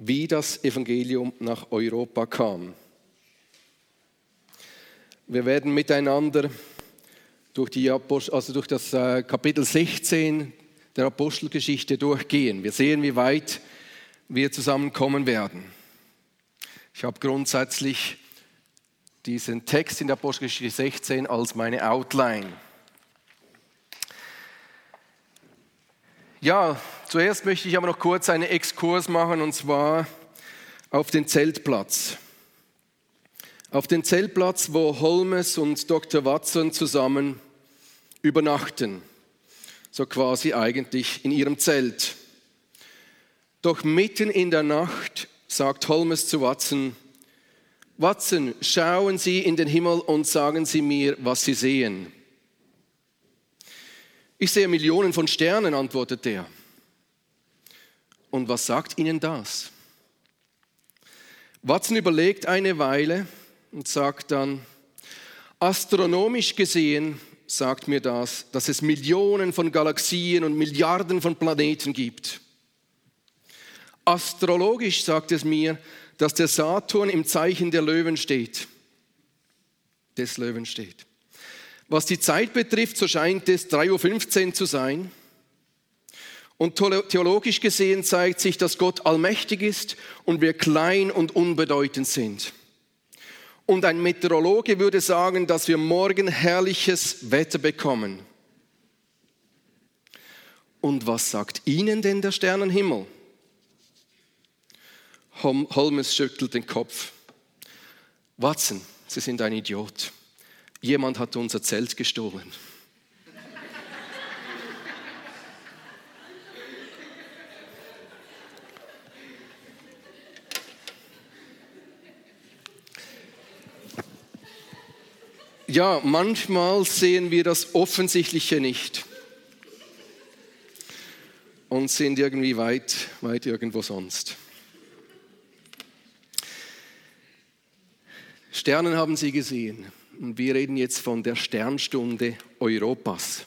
wie das Evangelium nach Europa kam. Wir werden miteinander durch, die Apostel, also durch das äh, Kapitel 16 der Apostelgeschichte durchgehen. Wir sehen, wie weit wir zusammenkommen werden. Ich habe grundsätzlich diesen Text in der Apostelgeschichte 16 als meine Outline. Ja, zuerst möchte ich aber noch kurz einen Exkurs machen und zwar auf den Zeltplatz. Auf den Zeltplatz, wo Holmes und Dr. Watson zusammen übernachten. So quasi eigentlich in ihrem Zelt. Doch mitten in der Nacht sagt Holmes zu Watson, Watson, schauen Sie in den Himmel und sagen Sie mir, was Sie sehen. Ich sehe Millionen von Sternen, antwortet er. Und was sagt Ihnen das? Watson überlegt eine Weile und sagt dann, astronomisch gesehen sagt mir das, dass es Millionen von Galaxien und Milliarden von Planeten gibt. Astrologisch sagt es mir, dass der Saturn im Zeichen der Löwen steht, des Löwen steht. Was die Zeit betrifft, so scheint es 3.15 Uhr zu sein. Und theologisch gesehen zeigt sich, dass Gott allmächtig ist und wir klein und unbedeutend sind. Und ein Meteorologe würde sagen, dass wir morgen herrliches Wetter bekommen. Und was sagt Ihnen denn der Sternenhimmel? Holmes schüttelt den Kopf. Watson, Sie sind ein Idiot. Jemand hat unser Zelt gestohlen. Ja, manchmal sehen wir das Offensichtliche nicht und sind irgendwie weit, weit irgendwo sonst. Sternen haben Sie gesehen. Und wir reden jetzt von der Sternstunde Europas.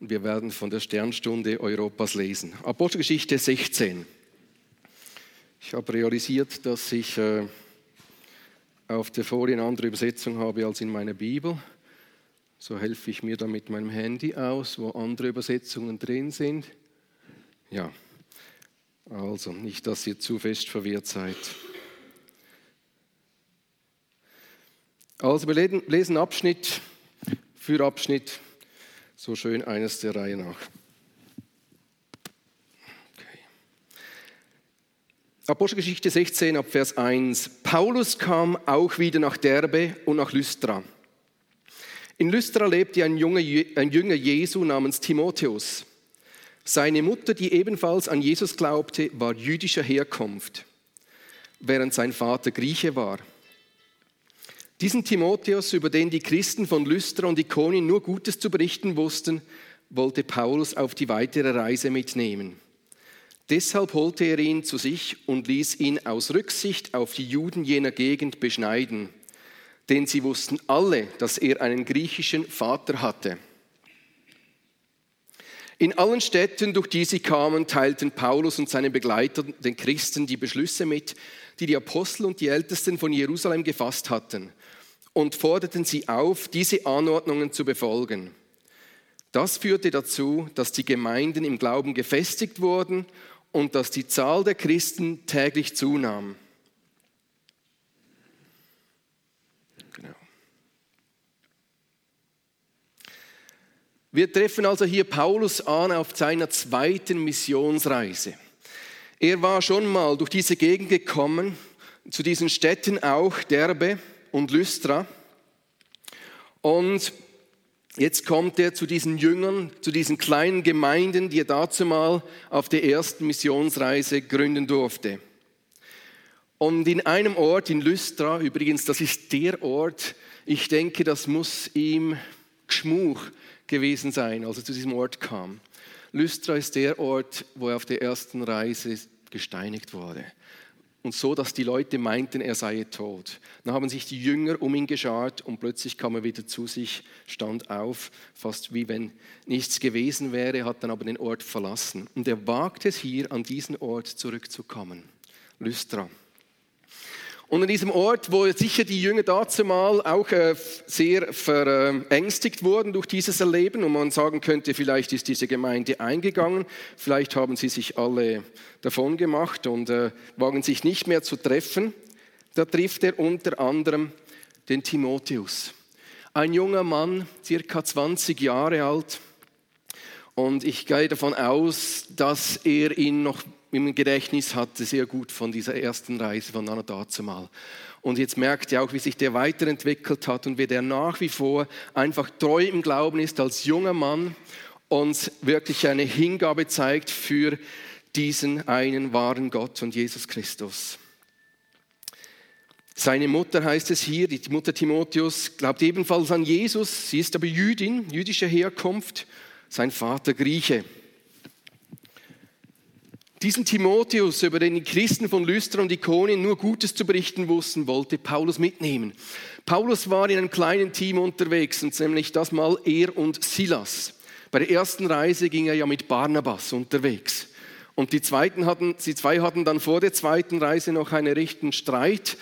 Und wir werden von der Sternstunde Europas lesen. Apostelgeschichte 16. Ich habe realisiert, dass ich äh, auf der Folie eine andere Übersetzung habe als in meiner Bibel. So helfe ich mir dann mit meinem Handy aus, wo andere Übersetzungen drin sind. Ja, also nicht, dass ihr zu fest verwirrt seid. Also wir lesen Abschnitt für Abschnitt, so schön eines der Reihe nach. Apostelgeschichte 16 ab Vers 1. Paulus kam auch wieder nach Derbe und nach Lystra. In Lystra lebte ein, Junge, ein Jünger Jesu namens Timotheus. Seine Mutter, die ebenfalls an Jesus glaubte, war jüdischer Herkunft, während sein Vater Grieche war. Diesen Timotheus, über den die Christen von Lystra und Ikonien nur Gutes zu berichten wussten, wollte Paulus auf die weitere Reise mitnehmen. Deshalb holte er ihn zu sich und ließ ihn aus Rücksicht auf die Juden jener Gegend beschneiden, denn sie wussten alle, dass er einen griechischen Vater hatte. In allen Städten, durch die sie kamen, teilten Paulus und seine Begleiter den Christen die Beschlüsse mit, die die Apostel und die Ältesten von Jerusalem gefasst hatten, und forderten sie auf, diese Anordnungen zu befolgen. Das führte dazu, dass die Gemeinden im Glauben gefestigt wurden und dass die Zahl der Christen täglich zunahm. Genau. Wir treffen also hier Paulus an auf seiner zweiten Missionsreise. Er war schon mal durch diese Gegend gekommen, zu diesen Städten auch, Derbe und Lystra. Und Jetzt kommt er zu diesen Jüngern, zu diesen kleinen Gemeinden, die er dazu mal auf der ersten Missionsreise gründen durfte. Und in einem Ort in Lystra, übrigens, das ist der Ort, ich denke, das muss ihm Geschmuch gewesen sein, als er zu diesem Ort kam. Lystra ist der Ort, wo er auf der ersten Reise gesteinigt wurde. Und so, dass die Leute meinten, er sei tot. Dann haben sich die Jünger um ihn geschart und plötzlich kam er wieder zu sich, stand auf, fast wie wenn nichts gewesen wäre, hat dann aber den Ort verlassen. Und er wagt es hier, an diesen Ort zurückzukommen. Lystra. Und an diesem Ort, wo sicher die Jünger dazu mal auch äh, sehr verängstigt wurden durch dieses Erleben und man sagen könnte, vielleicht ist diese Gemeinde eingegangen, vielleicht haben sie sich alle davon gemacht und äh, wagen sich nicht mehr zu treffen, da trifft er unter anderem den Timotheus. Ein junger Mann, circa 20 Jahre alt, und ich gehe davon aus, dass er ihn noch im Gedächtnis hatte, sehr gut von dieser ersten Reise von Anna dazumal. Und jetzt merkt ihr auch, wie sich der weiterentwickelt hat und wie der nach wie vor einfach treu im Glauben ist als junger Mann und wirklich eine Hingabe zeigt für diesen einen wahren Gott und Jesus Christus. Seine Mutter heißt es hier, die Mutter Timotheus, glaubt ebenfalls an Jesus. Sie ist aber Jüdin, jüdischer Herkunft, sein Vater Grieche. Diesen Timotheus, über den die Christen von Lystra und Ikonien nur Gutes zu berichten wussten, wollte Paulus mitnehmen. Paulus war in einem kleinen Team unterwegs, und nämlich das mal er und Silas. Bei der ersten Reise ging er ja mit Barnabas unterwegs. Und die, zweiten hatten, die zwei hatten dann vor der zweiten Reise noch einen rechten Streit.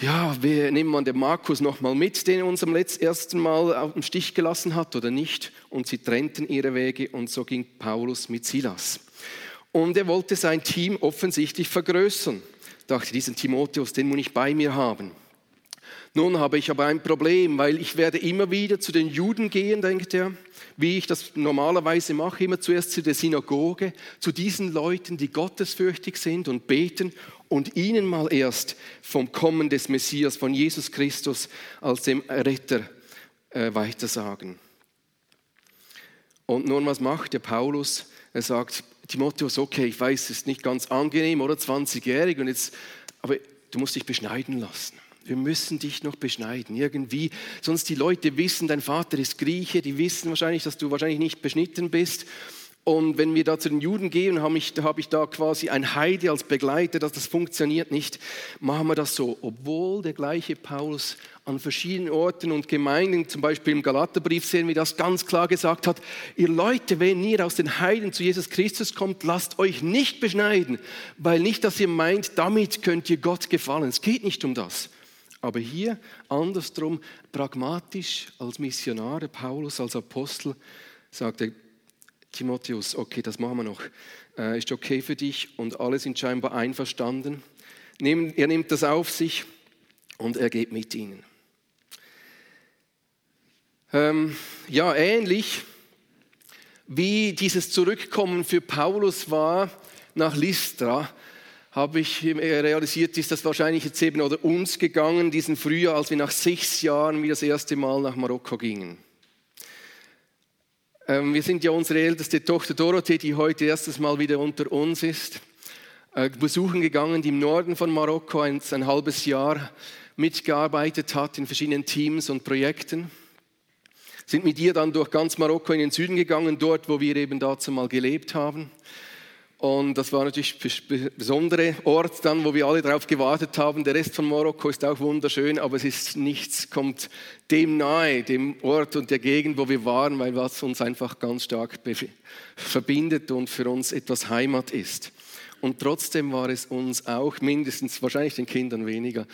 Ja, wir nehmen wir den Markus nochmal mit, den er uns am ersten Mal auf dem Stich gelassen hat oder nicht. Und sie trennten ihre Wege und so ging Paulus mit Silas. Und er wollte sein Team offensichtlich vergrößern. Ich dachte, diesen Timotheus, den muss ich bei mir haben. Nun habe ich aber ein Problem, weil ich werde immer wieder zu den Juden gehen, denkt er, wie ich das normalerweise mache, immer zuerst zu der Synagoge, zu diesen Leuten, die gottesfürchtig sind und beten und ihnen mal erst vom Kommen des Messias, von Jesus Christus als dem Retter äh, weitersagen. Und nun, was macht der Paulus? Er sagt, Timotheus, okay, ich weiß, es ist nicht ganz angenehm, oder 20-jährig, und jetzt, aber du musst dich beschneiden lassen. Wir müssen dich noch beschneiden, irgendwie. Sonst die Leute wissen, dein Vater ist Grieche, die wissen wahrscheinlich, dass du wahrscheinlich nicht beschnitten bist. Und wenn wir da zu den Juden gehen, habe ich, habe ich da quasi ein Heide als Begleiter, dass das funktioniert nicht, machen wir das so. Obwohl der gleiche Paulus an verschiedenen Orten und Gemeinden, zum Beispiel im Galaterbrief sehen wir das ganz klar gesagt hat, ihr Leute, wenn ihr aus den Heiden zu Jesus Christus kommt, lasst euch nicht beschneiden, weil nicht, dass ihr meint, damit könnt ihr Gott gefallen. Es geht nicht um das. Aber hier andersrum, pragmatisch als Missionar, Paulus als Apostel, sagt er, Timotheus, okay, das machen wir noch. Äh, ist okay für dich und alle sind scheinbar einverstanden. er nimmt das auf sich und er geht mit ihnen. Ähm, ja, ähnlich wie dieses Zurückkommen für Paulus war nach Lystra, habe ich realisiert, ist das wahrscheinlich jetzt eben oder uns gegangen, diesen Frühjahr, als wir nach sechs Jahren wie das erste Mal nach Marokko gingen. Ähm, wir sind ja unsere älteste Tochter Dorothee, die heute erstes Mal wieder unter uns ist, äh, besuchen gegangen, die im Norden von Marokko ein, ein halbes Jahr mitgearbeitet hat in verschiedenen Teams und Projekten. Sind mit ihr dann durch ganz Marokko in den Süden gegangen, dort, wo wir eben dazu mal gelebt haben. Und das war natürlich ein besonderer Ort dann, wo wir alle darauf gewartet haben. Der Rest von Marokko ist auch wunderschön, aber es ist nichts, kommt dem nahe, dem Ort und der Gegend, wo wir waren, weil was uns einfach ganz stark verbindet und für uns etwas Heimat ist. Und trotzdem war es uns auch mindestens, wahrscheinlich den Kindern weniger,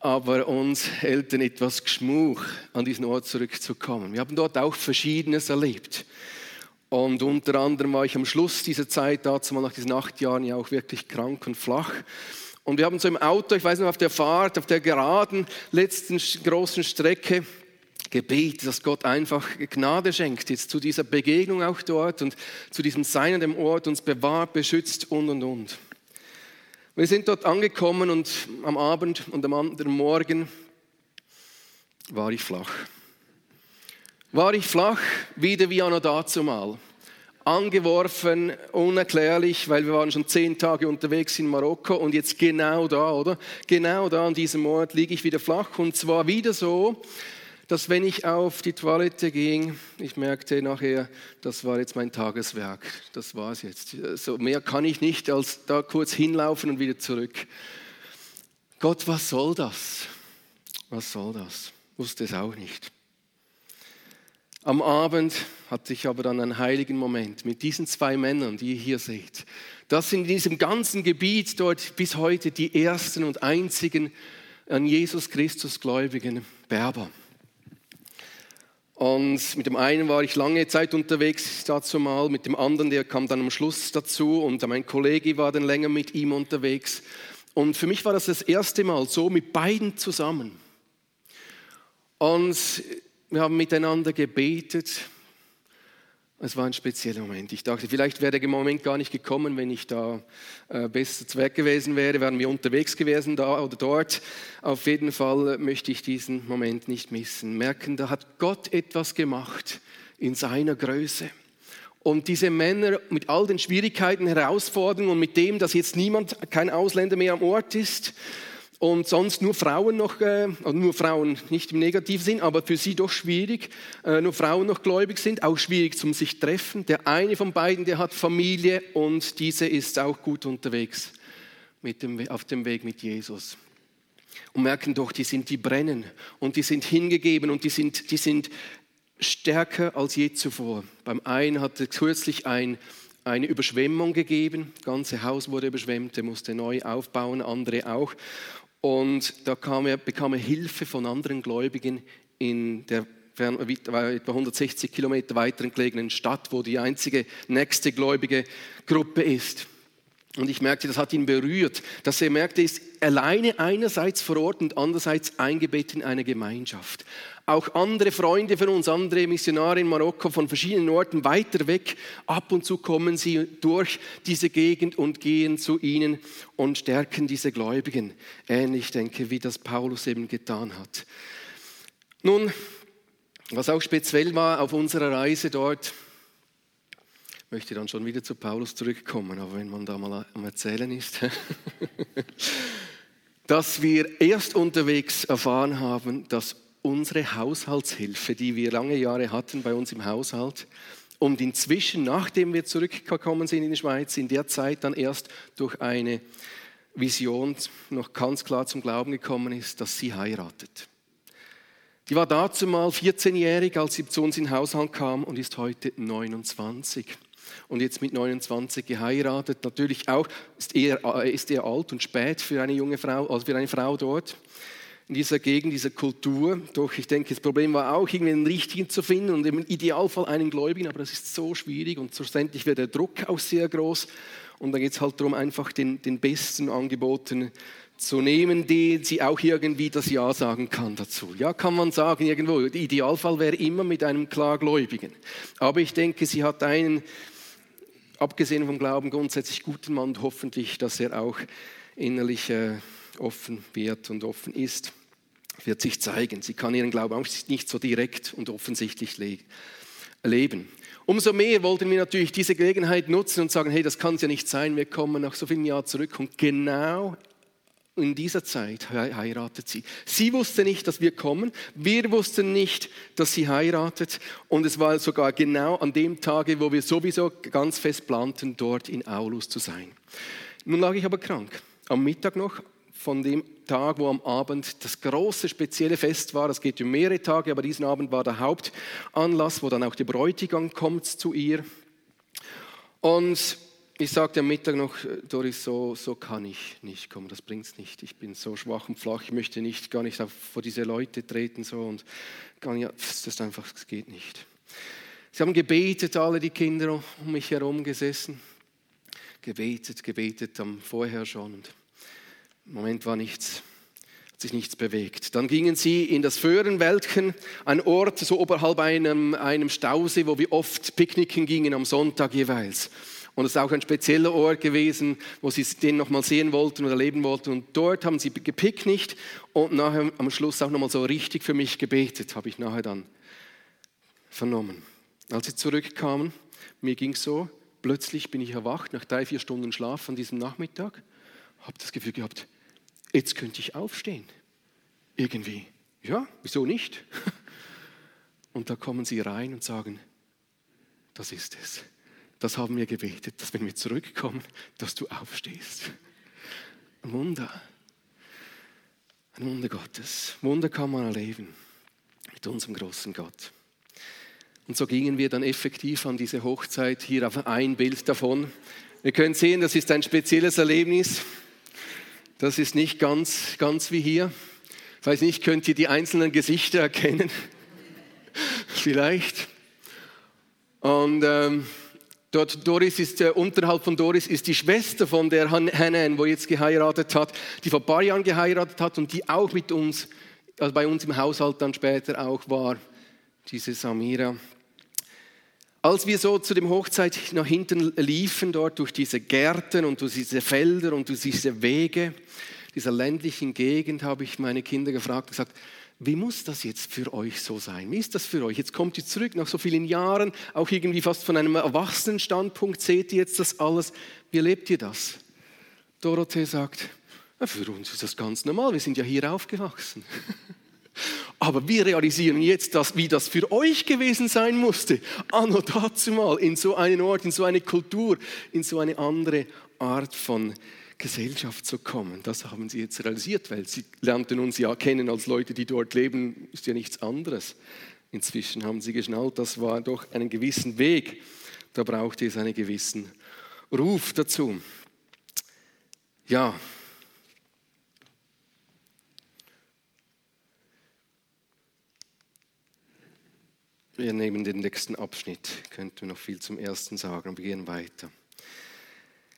aber uns Eltern etwas geschmuch, an diesen Ort zurückzukommen. Wir haben dort auch Verschiedenes erlebt. Und unter anderem war ich am Schluss dieser Zeit, dazu mal nach diesen acht Jahren, ja auch wirklich krank und flach. Und wir haben so im Auto, ich weiß noch, auf der Fahrt, auf der geraden letzten großen Strecke gebetet, dass Gott einfach Gnade schenkt, jetzt zu dieser Begegnung auch dort und zu diesem Sein an dem Ort uns bewahrt, beschützt und und und. Wir sind dort angekommen und am Abend und am anderen Morgen war ich flach war ich flach, wieder wie an dazu mal. Angeworfen, unerklärlich, weil wir waren schon zehn Tage unterwegs in Marokko und jetzt genau da, oder? Genau da an diesem Ort liege ich wieder flach und zwar wieder so, dass wenn ich auf die Toilette ging, ich merkte nachher, das war jetzt mein Tageswerk. Das war es jetzt. So mehr kann ich nicht, als da kurz hinlaufen und wieder zurück. Gott, was soll das? Was soll das? Wusste es auch nicht. Am Abend hatte ich aber dann einen heiligen Moment mit diesen zwei Männern, die ihr hier seht. Das sind in diesem ganzen Gebiet dort bis heute die ersten und einzigen an Jesus Christus gläubigen Berber. Und mit dem einen war ich lange Zeit unterwegs dazu mal, mit dem anderen, der kam dann am Schluss dazu und mein Kollege war dann länger mit ihm unterwegs. Und für mich war das das erste Mal so mit beiden zusammen. Und wir haben miteinander gebetet. Es war ein spezieller Moment. Ich dachte, vielleicht wäre der Moment gar nicht gekommen, wenn ich da äh, besser Werk gewesen wäre, wären wir unterwegs gewesen da oder dort. Auf jeden Fall möchte ich diesen Moment nicht missen. Merken, da hat Gott etwas gemacht in seiner Größe. Und diese Männer mit all den Schwierigkeiten, Herausforderungen und mit dem, dass jetzt niemand, kein Ausländer mehr am Ort ist, und sonst nur Frauen noch, äh, nur Frauen nicht im negativen Sinn, aber für sie doch schwierig, äh, nur Frauen noch gläubig sind, auch schwierig zum sich treffen. Der eine von beiden, der hat Familie und diese ist auch gut unterwegs mit dem, auf dem Weg mit Jesus. Und merken doch, die sind, die brennen und die sind hingegeben und die sind, die sind stärker als je zuvor. Beim einen hat es kürzlich ein eine Überschwemmung gegeben. Das ganze Haus wurde überschwemmt, er musste neu aufbauen, andere auch. Und da er, bekam er Hilfe von anderen Gläubigen in der etwa 160 Kilometer weiter gelegenen Stadt, wo die einzige nächste gläubige Gruppe ist. Und ich merkte, das hat ihn berührt, dass er merkte, er alleine einerseits vor Ort und andererseits eingebettet in eine Gemeinschaft. Auch andere Freunde von uns, andere Missionare in Marokko von verschiedenen Orten weiter weg, ab und zu kommen sie durch diese Gegend und gehen zu ihnen und stärken diese Gläubigen. Ähnlich denke, wie das Paulus eben getan hat. Nun, was auch speziell war auf unserer Reise dort, möchte dann schon wieder zu Paulus zurückkommen, aber wenn man da mal am Erzählen ist, dass wir erst unterwegs erfahren haben, dass unsere Haushaltshilfe, die wir lange Jahre hatten bei uns im Haushalt. Und inzwischen, nachdem wir zurückgekommen sind in die Schweiz, in der Zeit dann erst durch eine Vision noch ganz klar zum Glauben gekommen ist, dass sie heiratet. Die war dazu mal 14-jährig, als sie zu uns in den Haushalt kam und ist heute 29. Und jetzt mit 29 geheiratet. Natürlich auch, ist eher, ist eher alt und spät für eine junge Frau, also für eine Frau dort in dieser Gegend, dieser Kultur. Doch ich denke, das Problem war auch, irgendwie einen richtigen zu finden und im Idealfall einen Gläubigen, aber das ist so schwierig und schlussendlich wird der Druck auch sehr groß. Und dann geht es halt darum, einfach den, den besten Angeboten zu nehmen, den sie auch irgendwie das Ja sagen kann dazu. Ja, kann man sagen irgendwo. Der Idealfall wäre immer mit einem Klargläubigen. Aber ich denke, sie hat einen, abgesehen vom Glauben, grundsätzlich guten Mann hoffentlich, dass er auch innerlich äh, offen wird und offen ist, wird sich zeigen. Sie kann ihren Glauben auch nicht so direkt und offensichtlich leben. Umso mehr wollten wir natürlich diese Gelegenheit nutzen und sagen, hey, das kann es ja nicht sein, wir kommen nach so vielen Jahren zurück und genau in dieser Zeit heiratet sie. Sie wusste nicht, dass wir kommen. Wir wussten nicht, dass sie heiratet. Und es war sogar genau an dem Tage, wo wir sowieso ganz fest planten, dort in Aulus zu sein. Nun lag ich aber krank. Am Mittag noch, von dem Tag, wo am Abend das große spezielle Fest war. Das geht um mehrere Tage, aber diesen Abend war der Hauptanlass, wo dann auch der Bräutigam kommt zu ihr. Und ich sagte am Mittag noch, Doris, so, so kann ich nicht kommen, das bringt es nicht. Ich bin so schwach und flach, ich möchte nicht, gar nicht vor diese Leute treten so und gar nicht, das einfach, das geht nicht. Sie haben gebetet, alle die Kinder um mich herum gesessen, gebetet, gebetet am vorher schon und im Moment war nichts, hat sich nichts bewegt. Dann gingen sie in das Föhrenwäldchen, ein Ort so oberhalb einem, einem Stausee, wo wir oft picknicken gingen am Sonntag jeweils. Und es ist auch ein spezieller Ort gewesen, wo sie den nochmal sehen wollten oder erleben wollten. Und dort haben sie gepicknickt und nachher am Schluss auch nochmal so richtig für mich gebetet, habe ich nachher dann vernommen. Als sie zurückkamen, mir ging so, plötzlich bin ich erwacht nach drei, vier Stunden Schlaf an diesem Nachmittag, habe das Gefühl gehabt, jetzt könnte ich aufstehen. Irgendwie. Ja, wieso nicht? Und da kommen sie rein und sagen, das ist es. Das haben wir gebetet, dass wenn wir zurückkommen, dass du aufstehst. Ein Wunder. Ein Wunder Gottes. Wunder kann man erleben mit unserem großen Gott. Und so gingen wir dann effektiv an diese Hochzeit. Hier auf ein Bild davon. Wir können sehen, das ist ein spezielles Erlebnis. Das ist nicht ganz, ganz wie hier. Ich weiß nicht, könnt ihr die einzelnen Gesichter erkennen? Vielleicht. Und ähm, dort Doris ist, äh, unterhalb von Doris ist die Schwester von der Hanan, wo jetzt geheiratet hat, die vor ein paar Jahren geheiratet hat und die auch mit uns, also bei uns im Haushalt dann später auch war, diese Samira. Als wir so zu dem Hochzeit nach hinten liefen, dort durch diese Gärten und durch diese Felder und durch diese Wege dieser ländlichen Gegend, habe ich meine Kinder gefragt und gesagt, wie muss das jetzt für euch so sein? Wie ist das für euch? Jetzt kommt ihr zurück nach so vielen Jahren, auch irgendwie fast von einem Erwachsenenstandpunkt, seht ihr jetzt das alles? Wie erlebt ihr das? Dorothee sagt, für uns ist das ganz normal, wir sind ja hier aufgewachsen. Aber wir realisieren jetzt, dass, wie das für euch gewesen sein musste, anno dazu mal, in so einen Ort, in so eine Kultur, in so eine andere Art von Gesellschaft zu kommen. Das haben sie jetzt realisiert, weil sie lernten uns ja kennen als Leute, die dort leben, ist ja nichts anderes. Inzwischen haben sie geschnallt, das war doch einen gewissen Weg. Da brauchte es einen gewissen Ruf dazu. Ja, Wir nehmen den nächsten Abschnitt, könnten wir noch viel zum ersten sagen und wir gehen weiter.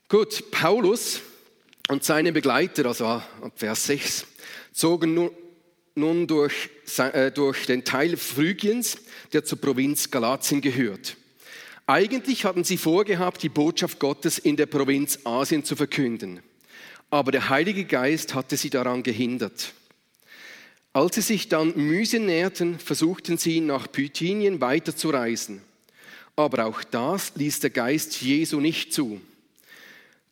Gut, Paulus und seine Begleiter, also ab Vers 6, zogen nun durch, äh, durch den Teil Phrygiens, der zur Provinz Galatien gehört. Eigentlich hatten sie vorgehabt, die Botschaft Gottes in der Provinz Asien zu verkünden. Aber der Heilige Geist hatte sie daran gehindert. Als sie sich dann Mysien näherten, versuchten sie nach Bithynien weiterzureisen. Aber auch das ließ der Geist Jesu nicht zu.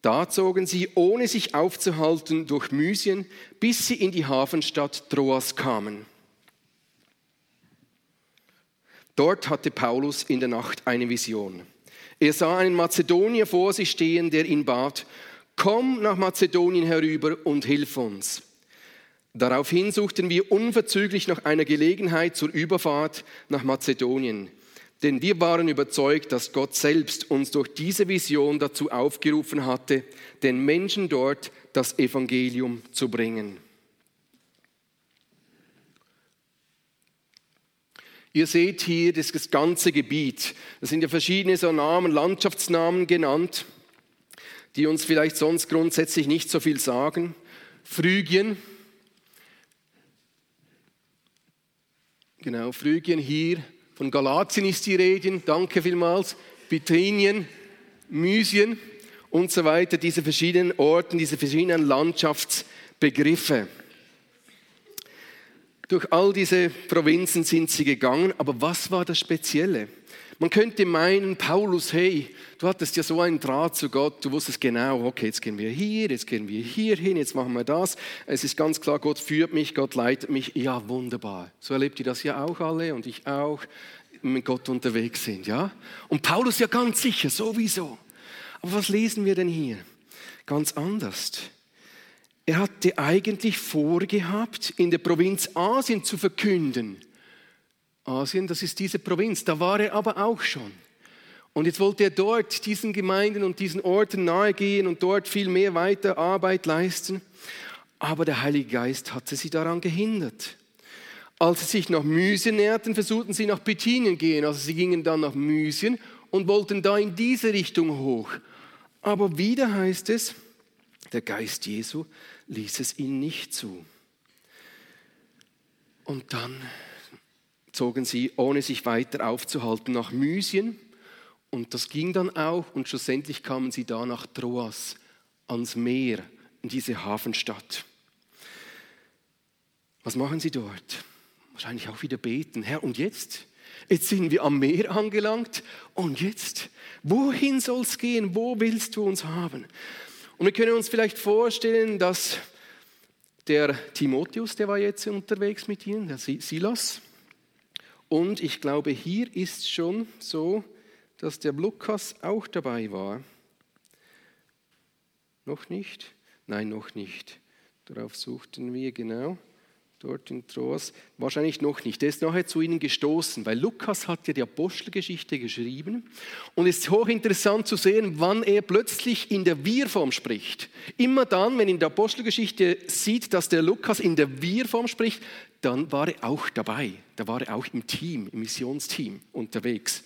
Da zogen sie, ohne sich aufzuhalten, durch Mysien, bis sie in die Hafenstadt Troas kamen. Dort hatte Paulus in der Nacht eine Vision. Er sah einen Mazedonier vor sich stehen, der ihn bat, komm nach Mazedonien herüber und hilf uns. Daraufhin suchten wir unverzüglich nach einer Gelegenheit zur Überfahrt nach Mazedonien. Denn wir waren überzeugt, dass Gott selbst uns durch diese Vision dazu aufgerufen hatte, den Menschen dort das Evangelium zu bringen. Ihr seht hier das ganze Gebiet. Das sind ja verschiedene so Namen, Landschaftsnamen genannt, die uns vielleicht sonst grundsätzlich nicht so viel sagen. Phrygien, Genau, Phrygien hier. Von Galatien ist die Rede. Danke vielmals. Bithynien, Mysien und so weiter. Diese verschiedenen Orten, diese verschiedenen Landschaftsbegriffe. Durch all diese Provinzen sind sie gegangen. Aber was war das Spezielle? Man könnte meinen, Paulus, hey, du hattest ja so einen Draht zu Gott, du wusstest genau, okay, jetzt gehen wir hier, jetzt gehen wir hier hin, jetzt machen wir das. Es ist ganz klar, Gott führt mich, Gott leitet mich. Ja, wunderbar. So erlebt ihr das ja auch alle und ich auch, mit Gott unterwegs sind, ja? Und Paulus ja ganz sicher, sowieso. Aber was lesen wir denn hier? Ganz anders. Er hatte eigentlich vorgehabt, in der Provinz Asien zu verkünden Asien, das ist diese Provinz. Da war er aber auch schon. Und jetzt wollte er dort diesen Gemeinden und diesen Orten nahegehen und dort viel mehr weiter Arbeit leisten. Aber der Heilige Geist hatte sie daran gehindert. Als sie sich nach Mysien näherten, versuchten sie nach Bithynien gehen. Also sie gingen dann nach Mysien und wollten da in diese Richtung hoch. Aber wieder heißt es, der Geist Jesu ließ es ihnen nicht zu. Und dann zogen sie, ohne sich weiter aufzuhalten, nach Mysien. Und das ging dann auch. Und schlussendlich kamen sie da nach Troas, ans Meer, in diese Hafenstadt. Was machen sie dort? Wahrscheinlich auch wieder beten. Herr, und jetzt? Jetzt sind wir am Meer angelangt. Und jetzt? Wohin soll es gehen? Wo willst du uns haben? Und wir können uns vielleicht vorstellen, dass der Timotheus, der war jetzt unterwegs mit ihnen, der Silas, Und ich glaube, hier ist schon so, dass der Lukas auch dabei war. Noch nicht? Nein, noch nicht. Darauf suchten wir genau dort in Troas? Wahrscheinlich noch nicht. Er ist nachher zu ihnen gestoßen, weil Lukas hat ja die Apostelgeschichte geschrieben und es ist hochinteressant zu sehen, wann er plötzlich in der Wir-Form spricht. Immer dann, wenn in der Apostelgeschichte sieht, dass der Lukas in der Wir-Form spricht, dann war er auch dabei. Da war er auch im Team, im Missionsteam unterwegs.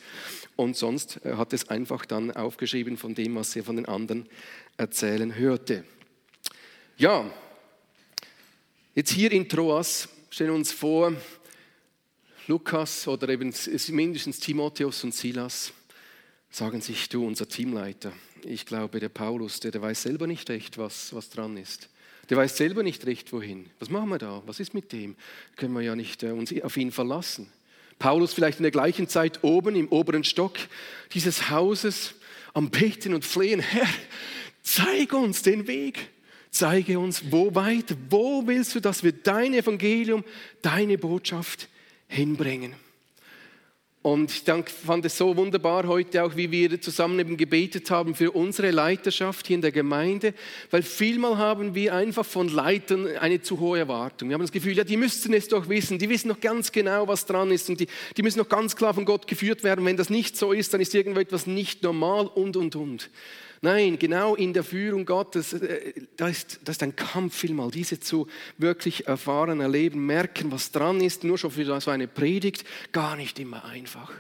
Und sonst äh, hat es einfach dann aufgeschrieben von dem, was er von den anderen erzählen hörte. Ja, Jetzt hier in Troas stellen wir uns vor, Lukas oder eben mindestens Timotheus und Silas sagen sich, du, unser Teamleiter, ich glaube, der Paulus, der, der weiß selber nicht recht, was, was dran ist. Der weiß selber nicht recht, wohin. Was machen wir da? Was ist mit dem? Können wir ja nicht äh, uns auf ihn verlassen. Paulus vielleicht in der gleichen Zeit oben im oberen Stock dieses Hauses am Beten und Flehen, Herr, zeig uns den Weg. Zeige uns, wo weiter, wo willst du, dass wir dein Evangelium, deine Botschaft hinbringen. Und ich fand es so wunderbar heute auch, wie wir zusammen eben gebetet haben für unsere Leiterschaft hier in der Gemeinde, weil vielmal haben wir einfach von Leitern eine zu hohe Erwartung. Wir haben das Gefühl, ja, die müssten es doch wissen, die wissen noch ganz genau, was dran ist und die, die müssen noch ganz klar von Gott geführt werden. Wenn das nicht so ist, dann ist irgendetwas nicht normal und, und, und. Nein, genau in der Führung Gottes, äh, da ist, das ist ein Kampf vielmal, diese zu wirklich erfahren, erleben, merken, was dran ist, nur schon für so eine Predigt, gar nicht immer einfach.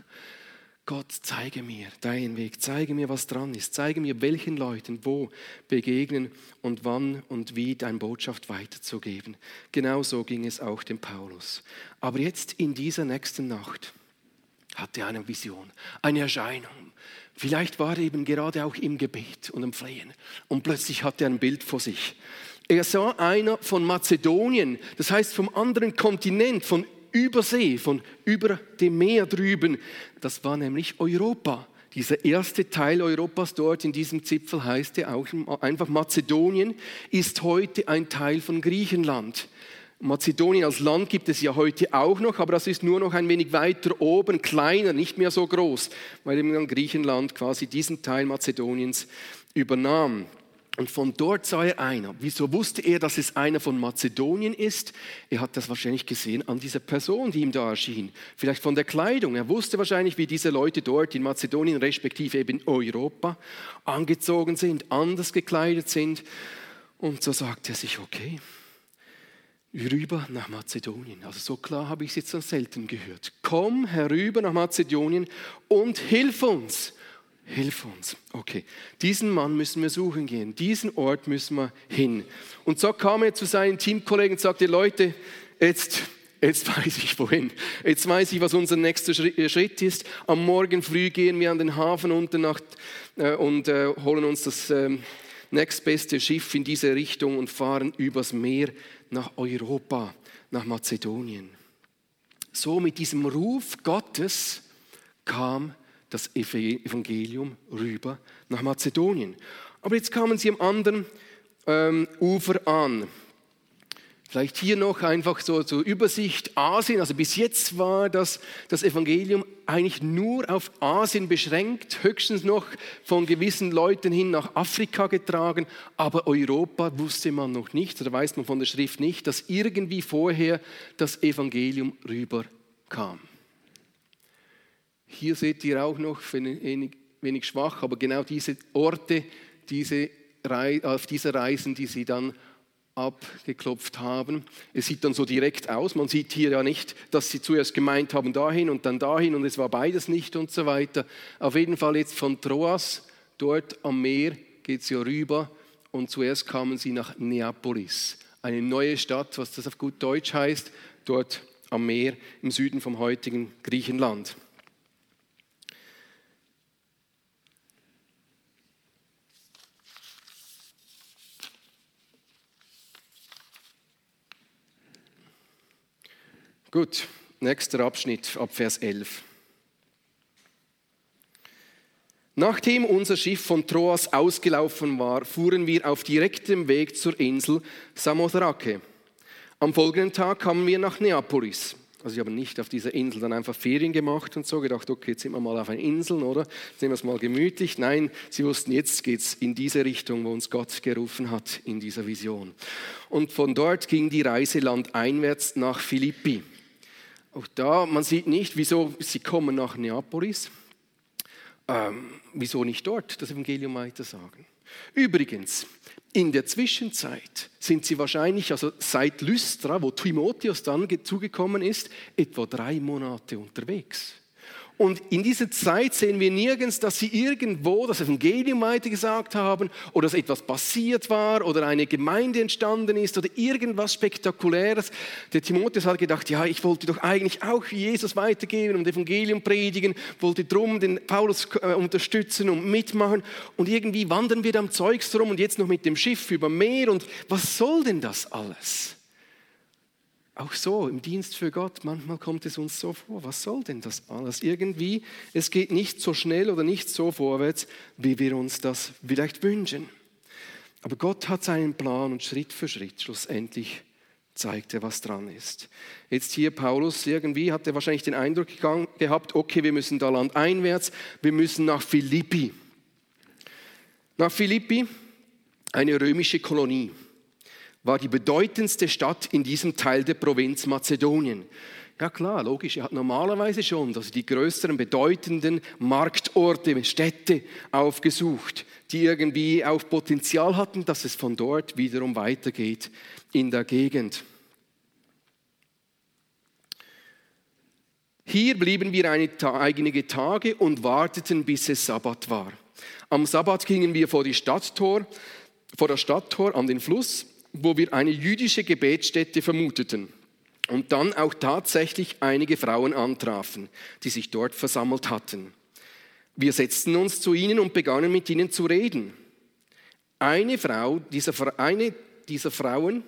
Gott, zeige mir deinen Weg, zeige mir, was dran ist, zeige mir, welchen Leuten wo begegnen und wann und wie deine Botschaft weiterzugeben. Genauso ging es auch dem Paulus. Aber jetzt in dieser nächsten Nacht hatte er eine Vision, eine Erscheinung Vielleicht war er eben gerade auch im Gebet und im Flehen und plötzlich hatte er ein Bild vor sich. Er sah einer von Mazedonien, das heißt vom anderen Kontinent, von Übersee, von über dem Meer drüben. Das war nämlich Europa. Dieser erste Teil Europas dort in diesem Zipfel heißt ja auch einfach Mazedonien, ist heute ein Teil von Griechenland. Mazedonien als Land gibt es ja heute auch noch, aber das ist nur noch ein wenig weiter oben, kleiner, nicht mehr so groß, weil eben Griechenland quasi diesen Teil Mazedoniens übernahm. Und von dort sah er einer. Wieso wusste er, dass es einer von Mazedonien ist? Er hat das wahrscheinlich gesehen an dieser Person, die ihm da erschien. Vielleicht von der Kleidung. Er wusste wahrscheinlich, wie diese Leute dort in Mazedonien, respektive eben Europa, angezogen sind, anders gekleidet sind. Und so sagte er sich, okay, rüber nach Mazedonien. Also so klar habe ich es jetzt noch selten gehört. Komm herüber nach Mazedonien und hilf uns. Hilf uns. Okay, diesen Mann müssen wir suchen gehen. Diesen Ort müssen wir hin. Und so kam er zu seinen Teamkollegen und sagte, Leute, jetzt Jetzt weiß ich wohin. Jetzt weiß ich, was unser nächster äh, Schritt ist. Am Morgen früh gehen wir an den Hafen unter Nacht äh, und äh, holen uns das ähm, nächstbeste Schiff in diese Richtung und fahren übers Meer nach Europa, nach Mazedonien. So mit diesem Ruf Gottes kam das Evangelium rüber nach Mazedonien. Aber jetzt kamen sie am anderen ähm, Ufer an. Vielleicht hier noch einfach so zur Übersicht Asien. Also bis jetzt war das, das Evangelium eigentlich nur auf Asien beschränkt, höchstens noch von gewissen Leuten hin nach Afrika getragen, aber Europa wusste man noch nicht, oder weiß man von der Schrift nicht, dass irgendwie vorher das Evangelium rüberkam. Hier seht ihr auch noch, wenig, wenig schwach, aber genau diese Orte, diese, auf diese Reisen, die sie dann abgeklopft haben. Es sieht dann so direkt aus. Man sieht hier ja nicht, dass sie zuerst gemeint haben dahin und dann dahin und es war beides nicht und so weiter. Auf jeden Fall jetzt von Troas, dort am Meer geht es ja rüber und zuerst kamen sie nach Neapolis, eine neue Stadt, was das auf gut Deutsch heißt, dort am Meer im Süden vom heutigen Griechenland. Gut, nächster Abschnitt ab Vers 11. Nachdem unser Schiff von Troas ausgelaufen war, fuhren wir auf direktem Weg zur Insel Samothrake. Am folgenden Tag kamen wir nach Neapolis. Also sie haben nicht auf dieser Insel dann einfach Ferien gemacht und so, gedacht, okay, jetzt sind wir mal auf einer Insel, oder? Jetzt nehmen wir es mal gemütlich. Nein, sie wussten, jetzt geht es in diese Richtung, wo uns Gott gerufen hat, in dieser Vision. Und von dort ging die Reise landeinwärts nach Philippi. Auch da, man sieht nicht, wieso sie kommen nach Neapolis. Ähm, wieso nicht dort das Evangelium weiter sagen? Übrigens, in der Zwischenzeit sind sie wahrscheinlich, also seit Lystra, wo Timotheus dann zugekommen ist, etwa drei Monate unterwegs. Und in dieser Zeit sehen wir nirgends, dass sie irgendwo das Evangelium weitergesagt haben oder dass etwas passiert war oder eine Gemeinde entstanden ist oder irgendwas Spektakuläres. Der Timotheus hat gedacht, ja, ich wollte doch eigentlich auch Jesus weitergeben und Evangelium predigen, wollte drum den Paulus äh, unterstützen und mitmachen. Und irgendwie wandern wir da am Zeugs rum und jetzt noch mit dem Schiff über Meer. Und was soll denn das alles? Auch so im Dienst für Gott, manchmal kommt es uns so vor, was soll denn das alles? Irgendwie, es geht nicht so schnell oder nicht so vorwärts, wie wir uns das vielleicht wünschen. Aber Gott hat seinen Plan und Schritt für Schritt schlussendlich zeigt er, was dran ist. Jetzt hier Paulus, irgendwie hat er wahrscheinlich den Eindruck gehabt, okay, wir müssen da landeinwärts, wir müssen nach Philippi. Nach Philippi, eine römische Kolonie war die bedeutendste Stadt in diesem Teil der Provinz Mazedonien. Ja klar, logisch, er hat normalerweise schon also die größeren, bedeutenden Marktorte, Städte aufgesucht, die irgendwie auch Potenzial hatten, dass es von dort wiederum weitergeht in der Gegend. Hier blieben wir einige Tage und warteten, bis es Sabbat war. Am Sabbat gingen wir vor, die Stadttor, vor das Stadttor an den Fluss wo wir eine jüdische Gebetsstätte vermuteten und dann auch tatsächlich einige Frauen antrafen, die sich dort versammelt hatten. Wir setzten uns zu ihnen und begannen mit ihnen zu reden. Eine Frau, dieser, eine dieser Frauen,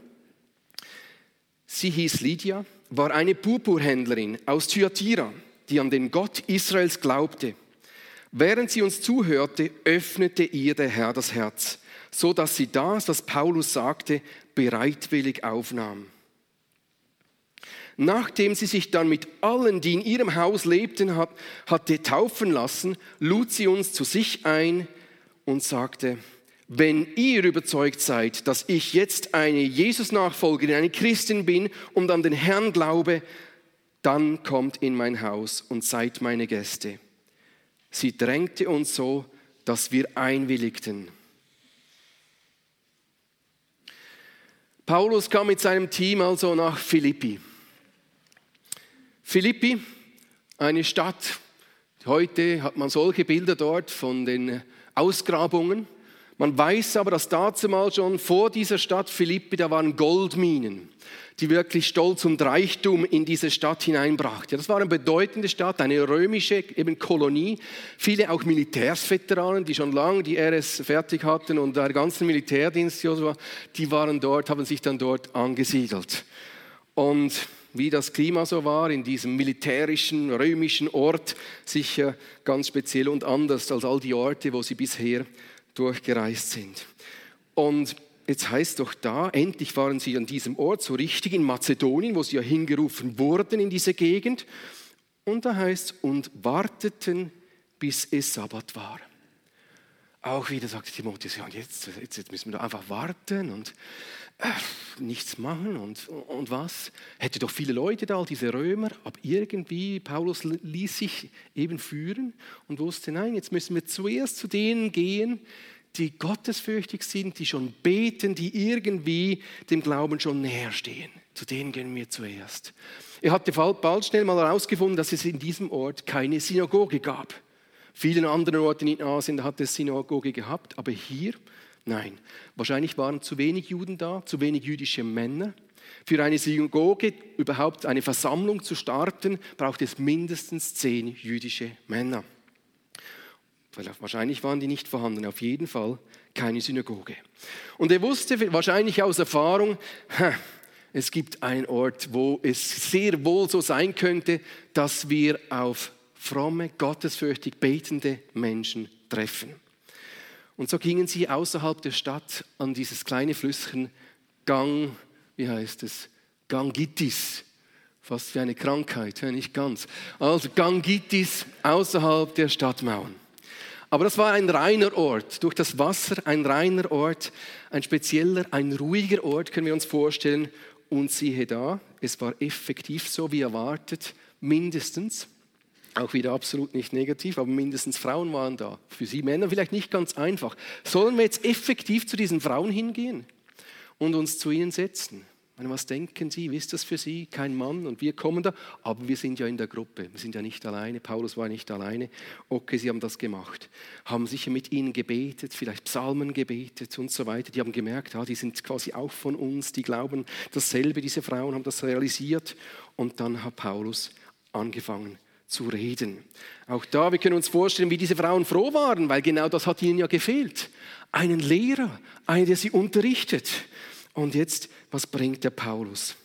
sie hieß Lydia, war eine Purpurhändlerin aus Thyatira, die an den Gott Israels glaubte. Während sie uns zuhörte, öffnete ihr der Herr das Herz so dass sie das, was Paulus sagte, bereitwillig aufnahm. Nachdem sie sich dann mit allen, die in ihrem Haus lebten, hat, hatte taufen lassen, lud sie uns zu sich ein und sagte, wenn ihr überzeugt seid, dass ich jetzt eine Jesus-Nachfolgerin, eine Christin bin und an den Herrn glaube, dann kommt in mein Haus und seid meine Gäste. Sie drängte uns so, dass wir einwilligten. Paulus kam mit seinem Team also nach Philippi. Philippi, eine Stadt. Heute hat man solche Bilder dort von den Ausgrabungen. Man weiß aber, dass dazumal schon vor dieser Stadt Philippi, da waren Goldminen die wirklich Stolz und Reichtum in diese Stadt hineinbrachte. Das war eine bedeutende Stadt, eine römische eben Kolonie. Viele auch Militärsveteranen, die schon lange die RS fertig hatten und der ganze Militärdienst, die waren dort, haben sich dann dort angesiedelt. Und wie das Klima so war in diesem militärischen, römischen Ort, sicher ganz speziell und anders als all die Orte, wo sie bisher durchgereist sind. Und Jetzt heißt doch da, endlich waren sie an diesem Ort, so richtig in Mazedonien, wo sie ja hingerufen wurden in diese Gegend. Und da heißt es, und warteten, bis es Sabbat war. Auch wieder sagt Timotheus, ja, jetzt, jetzt, jetzt müssen wir da einfach warten und nichts machen und, und was. Hätte doch viele Leute da, all diese Römer, aber irgendwie, Paulus ließ sich eben führen und wusste, nein, jetzt müssen wir zuerst zu denen gehen, die gottesfürchtig sind, die schon beten, die irgendwie dem Glauben schon näher stehen. Zu denen gehen wir zuerst. Er hatte bald schnell mal herausgefunden, dass es in diesem Ort keine Synagoge gab. Vielen anderen Orten in Asien hat es Synagoge gehabt, aber hier nein. Wahrscheinlich waren zu wenig Juden da, zu wenig jüdische Männer. Für eine Synagoge, überhaupt eine Versammlung zu starten, braucht es mindestens zehn jüdische Männer. Wahrscheinlich waren die nicht vorhanden, auf jeden Fall keine Synagoge. Und er wusste wahrscheinlich aus Erfahrung, es gibt einen Ort, wo es sehr wohl so sein könnte, dass wir auf fromme, gottesfürchtig betende Menschen treffen. Und so gingen sie außerhalb der Stadt an dieses kleine Flüsschen Gang, wie heißt es, Gangitis Fast wie eine Krankheit, nicht ganz. Also Gangitis außerhalb der Stadtmauern. Aber das war ein reiner Ort, durch das Wasser ein reiner Ort, ein spezieller, ein ruhiger Ort, können wir uns vorstellen. Und siehe da, es war effektiv so wie erwartet, mindestens, auch wieder absolut nicht negativ, aber mindestens Frauen waren da. Für sie Männer vielleicht nicht ganz einfach. Sollen wir jetzt effektiv zu diesen Frauen hingehen und uns zu ihnen setzen? Was denken Sie? Wie ist das für Sie? Kein Mann und wir kommen da, aber wir sind ja in der Gruppe. Wir sind ja nicht alleine. Paulus war nicht alleine. Okay, Sie haben das gemacht. Haben sicher mit ihnen gebetet, vielleicht Psalmen gebetet und so weiter. Die haben gemerkt, ah, die sind quasi auch von uns, die glauben dasselbe. Diese Frauen haben das realisiert. Und dann hat Paulus angefangen zu reden. Auch da, wir können uns vorstellen, wie diese Frauen froh waren, weil genau das hat ihnen ja gefehlt. Einen Lehrer, einen, der sie unterrichtet. Und jetzt, was bringt der Paulus?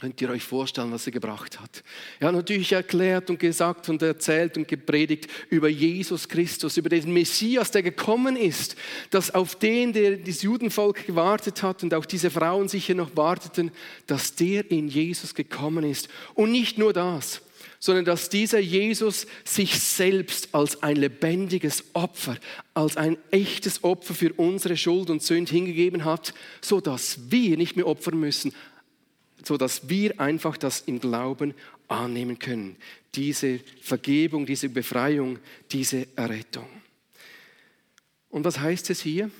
Könnt ihr euch vorstellen, was er gebracht hat? Er hat natürlich erklärt und gesagt und erzählt und gepredigt über Jesus Christus, über den Messias, der gekommen ist, dass auf den, der das Judenvolk gewartet hat und auch diese Frauen sicher noch warteten, dass der in Jesus gekommen ist. Und nicht nur das, sondern dass dieser Jesus sich selbst als ein lebendiges Opfer, als ein echtes Opfer für unsere Schuld und Sünde hingegeben hat, so dass wir nicht mehr opfern müssen, so dass wir einfach das im Glauben annehmen können. Diese Vergebung, diese Befreiung, diese Errettung. Und was heißt es hier?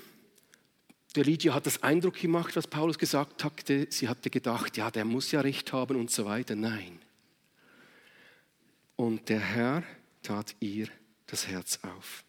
Der Lydia hat das Eindruck gemacht, was Paulus gesagt hatte. Sie hatte gedacht, ja, der muss ja recht haben und so weiter. Nein. Und der Herr tat ihr das Herz auf.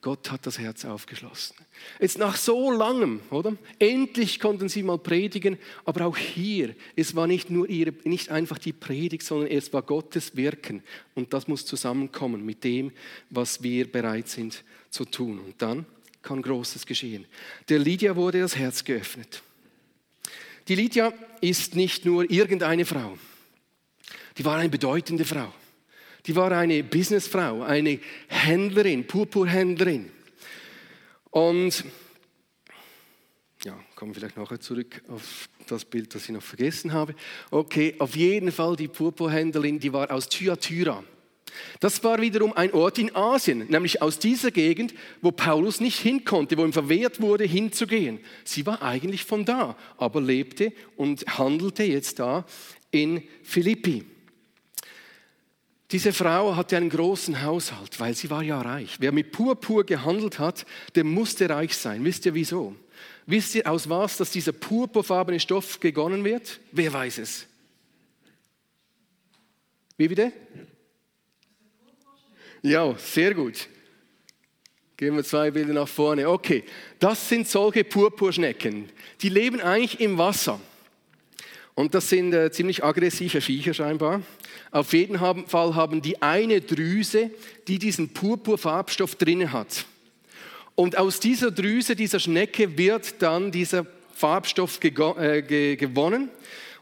Gott hat das Herz aufgeschlossen. Jetzt nach so langem, oder? Endlich konnten sie mal predigen, aber auch hier, es war nicht nur ihre, nicht einfach die Predigt, sondern es war Gottes Wirken. Und das muss zusammenkommen mit dem, was wir bereit sind zu tun. Und dann kann Großes geschehen. Der Lydia wurde das Herz geöffnet. Die Lydia ist nicht nur irgendeine Frau die war eine bedeutende Frau. Die war eine Businessfrau, eine Händlerin, Purpurhändlerin. Und ja, kommen wir vielleicht nachher zurück auf das Bild, das ich noch vergessen habe. Okay, auf jeden Fall die Purpurhändlerin, die war aus Thyatira. Das war wiederum ein Ort in Asien, nämlich aus dieser Gegend, wo Paulus nicht hin konnte, wo ihm verwehrt wurde, hinzugehen. Sie war eigentlich von da, aber lebte und handelte jetzt da in Philippi. Diese Frau hatte einen großen Haushalt, weil sie war ja reich. Wer mit Purpur gehandelt hat, der musste reich sein. Wisst ihr wieso? Wisst ihr aus was, dass dieser purpurfarbene Stoff gegonnen wird? Wer weiß es? Wie bitte? Ja, sehr gut. Gehen wir zwei Bilder nach vorne. Okay, das sind solche Purpurschnecken. Die leben eigentlich im Wasser. Und das sind äh, ziemlich aggressive Viecher scheinbar. Auf jeden Fall haben die eine Drüse, die diesen Purpurfarbstoff drin hat. Und aus dieser Drüse, dieser Schnecke, wird dann dieser Farbstoff äh, gewonnen.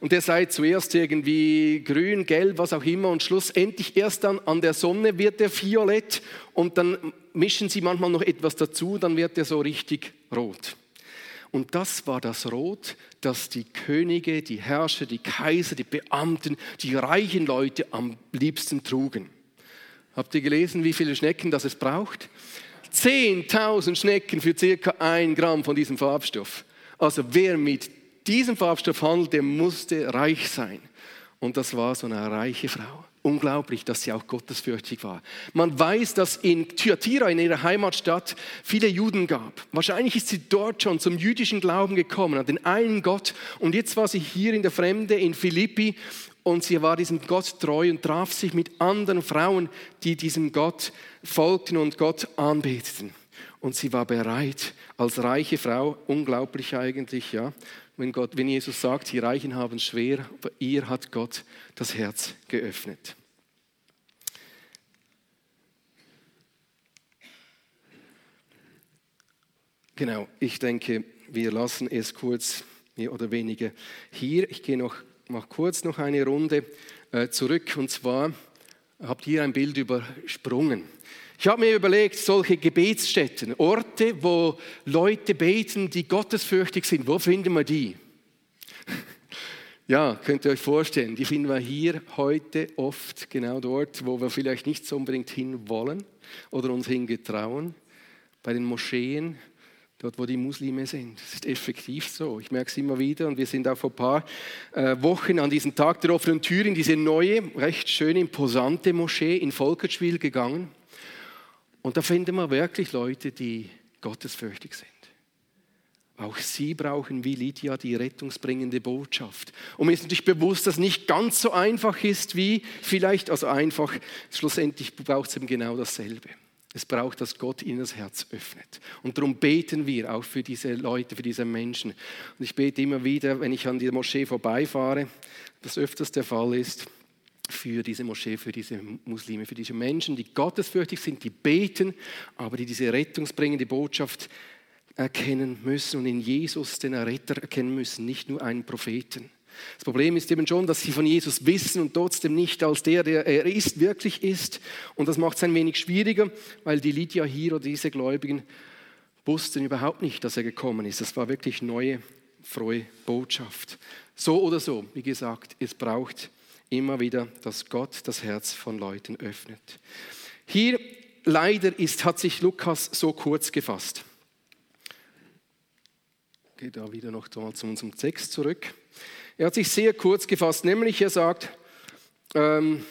Und der sei zuerst irgendwie grün, gelb, was auch immer. Und schlussendlich erst dann an der Sonne wird der violett. Und dann mischen sie manchmal noch etwas dazu, dann wird er so richtig rot. Und das war das Rot, das die Könige, die Herrscher, die Kaiser, die Beamten, die reichen Leute am liebsten trugen. Habt ihr gelesen, wie viele Schnecken das es braucht? 10.000 Schnecken für circa ein Gramm von diesem Farbstoff. Also wer mit diesem Farbstoff handelt, der musste reich sein. Und das war so eine reiche Frau. Unglaublich, dass sie auch gottesfürchtig war. Man weiß, dass in Thyatira, in ihrer Heimatstadt, viele Juden gab. Wahrscheinlich ist sie dort schon zum jüdischen Glauben gekommen, an den einen Gott. Und jetzt war sie hier in der Fremde, in Philippi, und sie war diesem Gott treu und traf sich mit anderen Frauen, die diesem Gott folgten und Gott anbeteten. Und sie war bereit, als reiche Frau, unglaublich eigentlich, ja, wenn, Gott, wenn Jesus sagt, die Reichen haben schwer, aber ihr hat Gott das Herz geöffnet. Genau, ich denke, wir lassen es kurz mehr oder weniger hier. Ich gehe noch mal kurz noch eine Runde äh, zurück und zwar habt ihr ein Bild übersprungen. Ich habe mir überlegt, solche Gebetsstätten, Orte, wo Leute beten, die gottesfürchtig sind, wo finden wir die? Ja, könnt ihr euch vorstellen, die finden wir hier heute oft genau dort, wo wir vielleicht nicht so unbedingt hin wollen oder uns hingetrauen, bei den Moscheen, dort wo die Muslime sind. Das ist effektiv so. Ich merke es immer wieder und wir sind auch vor ein paar äh, Wochen an diesen Tag der offenen Tür in diese neue, recht schöne, imposante Moschee in Volkertschwil gegangen. Und da finden wir wirklich Leute, die gottesfürchtig sind. Auch sie brauchen wie Lydia die rettungsbringende Botschaft. Und mir ist natürlich bewusst, dass es nicht ganz so einfach ist wie vielleicht, also einfach, schlussendlich braucht es eben genau dasselbe. Es braucht, dass Gott ihnen das Herz öffnet. Und darum beten wir auch für diese Leute, für diese Menschen. Und ich bete immer wieder, wenn ich an die Moschee vorbeifahre, was öfters der Fall ist, für diese Moschee, für diese Muslime, für diese Menschen, die gottesfürchtig sind, die beten, aber die diese rettungsbringende Botschaft erkennen müssen und in Jesus den Erretter erkennen müssen, nicht nur einen Propheten. Das Problem ist eben schon, dass sie von Jesus wissen und trotzdem nicht als der, der er ist, wirklich ist. Und das macht es ein wenig schwieriger, weil die Lydia hier oder diese Gläubigen wussten überhaupt nicht, dass er gekommen ist. Das war wirklich neue, frohe Botschaft. So oder so, wie gesagt, es braucht immer wieder, dass Gott das Herz von Leuten öffnet. Hier leider ist, hat sich Lukas so kurz gefasst gehe da wieder noch mal zu unserem Text zurück. Er hat sich sehr kurz gefasst, nämlich er sagt, ähm,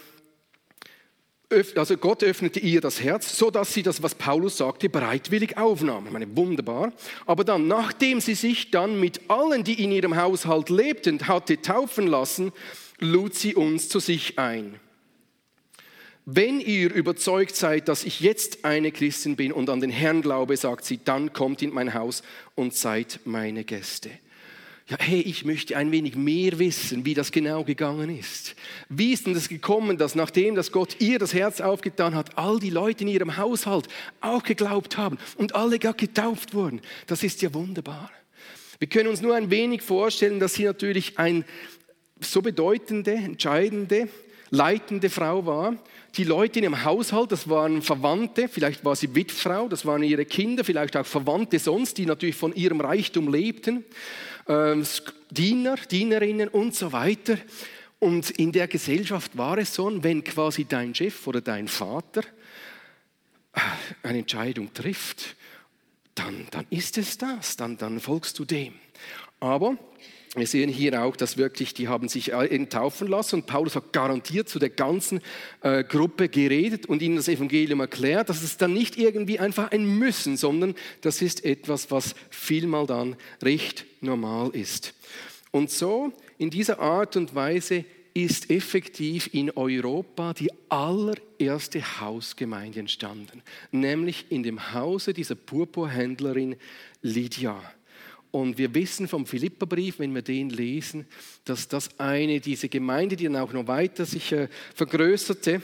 also Gott öffnete ihr das Herz, so dass sie das, was Paulus sagte, bereitwillig aufnahm. Ich meine, wunderbar. Aber dann, nachdem sie sich dann mit allen, die in ihrem Haushalt lebten, hatte taufen lassen, lud sie uns zu sich ein. Wenn ihr überzeugt seid, dass ich jetzt eine Christin bin und an den Herrn glaube, sagt sie, dann kommt in mein Haus und seid meine Gäste. Ja, hey, ich möchte ein wenig mehr wissen, wie das genau gegangen ist. Wie ist denn das gekommen, dass nachdem dass Gott ihr das Herz aufgetan hat, all die Leute in ihrem Haushalt auch geglaubt haben und alle gar getauft wurden? Das ist ja wunderbar. Wir können uns nur ein wenig vorstellen, dass sie natürlich ein so bedeutende, entscheidende, leitende Frau war, die Leute in ihrem Haushalt, das waren Verwandte, vielleicht war sie Witfrau, das waren ihre Kinder, vielleicht auch Verwandte sonst, die natürlich von ihrem Reichtum lebten, ähm, Diener, Dienerinnen und so weiter. Und in der Gesellschaft war es so, wenn quasi dein Chef oder dein Vater äh, eine Entscheidung trifft, dann, dann ist es das, dann, dann folgst du dem. Aber wir sehen hier auch, dass wirklich, die haben sich taufen lassen und Paulus hat garantiert zu der ganzen äh, Gruppe geredet und ihnen das Evangelium erklärt. Das ist dann nicht irgendwie einfach ein Müssen, sondern das ist etwas, was vielmal dann recht normal ist. Und so, in dieser Art und Weise ist effektiv in Europa die allererste Hausgemeinde entstanden, nämlich in dem Hause dieser Purpurhändlerin Lydia. Und wir wissen vom Philipperbrief, wenn wir den lesen, dass das eine, diese Gemeinde, die dann auch noch weiter sich äh, vergrößerte,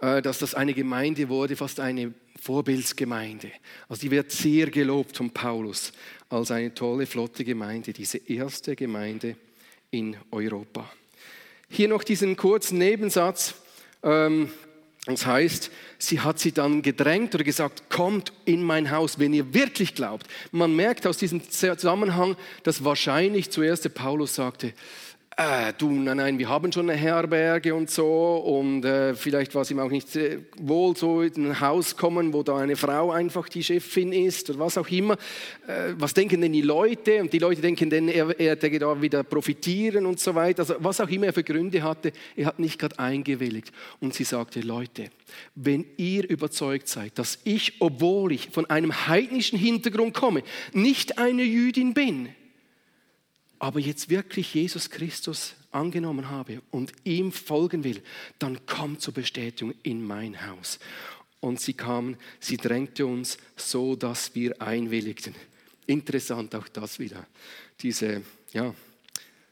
äh, dass das eine Gemeinde wurde, fast eine Vorbildsgemeinde. Also die wird sehr gelobt von Paulus als eine tolle, flotte Gemeinde, diese erste Gemeinde in Europa. Hier noch diesen kurzen Nebensatz. Ähm, das heißt, sie hat sie dann gedrängt oder gesagt, kommt in mein Haus, wenn ihr wirklich glaubt. Man merkt aus diesem Zusammenhang, dass wahrscheinlich zuerst der Paulus sagte, äh, du, nein, nein, wir haben schon eine Herberge und so und äh, vielleicht war es ihm auch nicht äh, wohl, so in ein Haus kommen, wo da eine Frau einfach die Chefin ist oder was auch immer. Äh, was denken denn die Leute? Und die Leute denken denn, er, er hätte da wieder profitieren und so weiter. Also was auch immer er für Gründe hatte, er hat nicht gerade eingewilligt. Und sie sagte, Leute, wenn ihr überzeugt seid, dass ich, obwohl ich von einem heidnischen Hintergrund komme, nicht eine Jüdin bin, aber jetzt wirklich Jesus Christus angenommen habe und ihm folgen will, dann komm zur Bestätigung in mein Haus. Und sie kamen, sie drängte uns so, dass wir einwilligten. Interessant auch das wieder, diese, ja,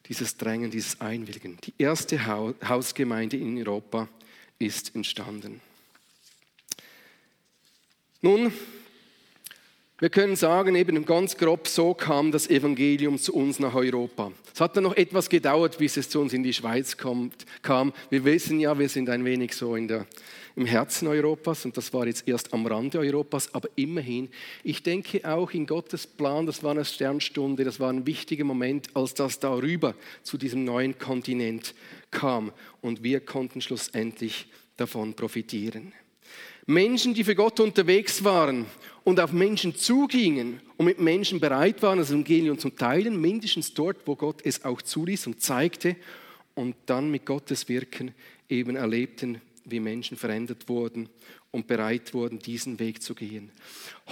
dieses Drängen, dieses Einwilligen. Die erste Hausgemeinde in Europa ist entstanden. Nun, Wir können sagen, eben ganz grob, so kam das Evangelium zu uns nach Europa. Es hat dann noch etwas gedauert, bis es zu uns in die Schweiz kommt, kam. Wir wissen ja, wir sind ein wenig so in der, im Herzen Europas und das war jetzt erst am Rande Europas, aber immerhin, ich denke auch in Gottes Plan, das war eine Sternstunde, das war ein wichtiger Moment, als das darüber zu diesem neuen Kontinent kam und wir konnten schlussendlich davon profitieren. Menschen, die für Gott unterwegs waren und auf Menschen zugingen und mit Menschen bereit waren, das Evangelium zu teilen, mindestens dort, wo Gott es auch zuließ und zeigte und dann mit Gottes Wirken eben erlebten, wie Menschen verändert wurden und bereit wurden, diesen Weg zu gehen.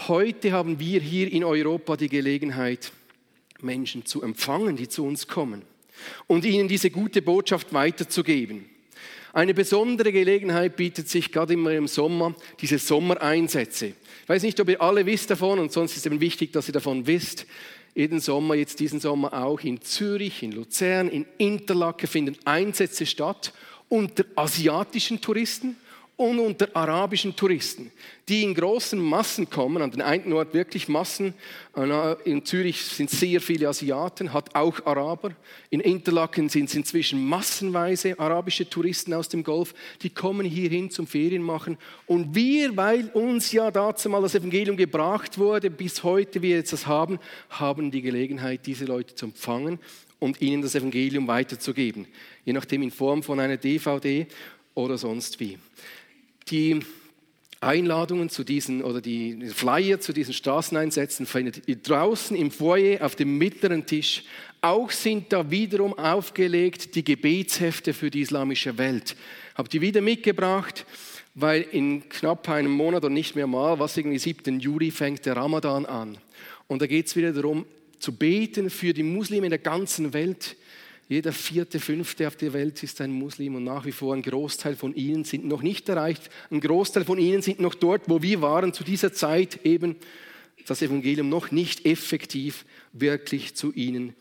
Heute haben wir hier in Europa die Gelegenheit, Menschen zu empfangen, die zu uns kommen und ihnen diese gute Botschaft weiterzugeben. Eine besondere Gelegenheit bietet sich gerade immer im Sommer, diese Sommereinsätze. Ich weiß nicht, ob ihr alle wisst davon und sonst ist es eben wichtig, dass ihr davon wisst. Jeden Sommer, jetzt diesen Sommer auch in Zürich, in Luzern, in Interlaken finden Einsätze statt unter asiatischen Touristen und unter arabischen Touristen, die in großen Massen kommen, an den einen Ort wirklich Massen. Äh, in Zürich sind sehr viele Asiaten, hat auch Araber. In Interlaken sind es inzwischen massenweise arabische Touristen aus dem Golf, die kommen hierhin zum Ferienmachen. Und wir, weil uns ja dazu mal das Evangelium gebracht wurde, bis heute wir jetzt das haben, haben die Gelegenheit, diese Leute zu empfangen und ihnen das Evangelium weiterzugeben. Je nachdem in Form von einer DVD oder sonst wie die Einladungen zu diesen oder die Flyer zu diesen Straßeneinsätzen findet ihr draußen im Foyer auf dem mittleren Tisch. Auch sind da wiederum aufgelegt die Gebetshefte für die islamische Welt. Habt ihr wieder mitgebracht, weil in knapp einem Monat und nicht mehr mal, was irgendwie 7. Juli fängt der Ramadan an. Und da geht es wieder darum, zu beten für die Muslime in der ganzen Welt, jeder vierte, fünfte auf der Welt ist ein Muslim und nach wie vor ein Großteil von ihnen sind noch nicht erreicht. Ein Großteil von ihnen sind noch dort, wo wir waren, zu dieser Zeit eben das Evangelium noch nicht effektiv wirklich zu ihnen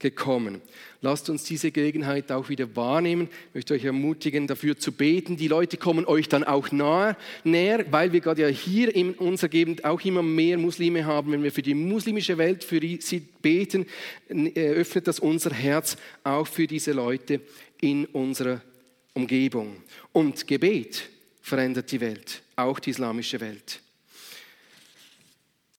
gekommen. Lasst uns diese Gelegenheit auch wieder wahrnehmen. Ich möchte euch ermutigen, dafür zu beten. Die Leute kommen euch dann auch nahe, näher, weil wir gerade ja hier in unserer Gegend auch immer mehr Muslime haben. Wenn wir für die muslimische Welt, für sie beten, öffnet das unser Herz auch für diese Leute in unserer Umgebung. Und Gebet verändert die Welt, auch die islamische Welt.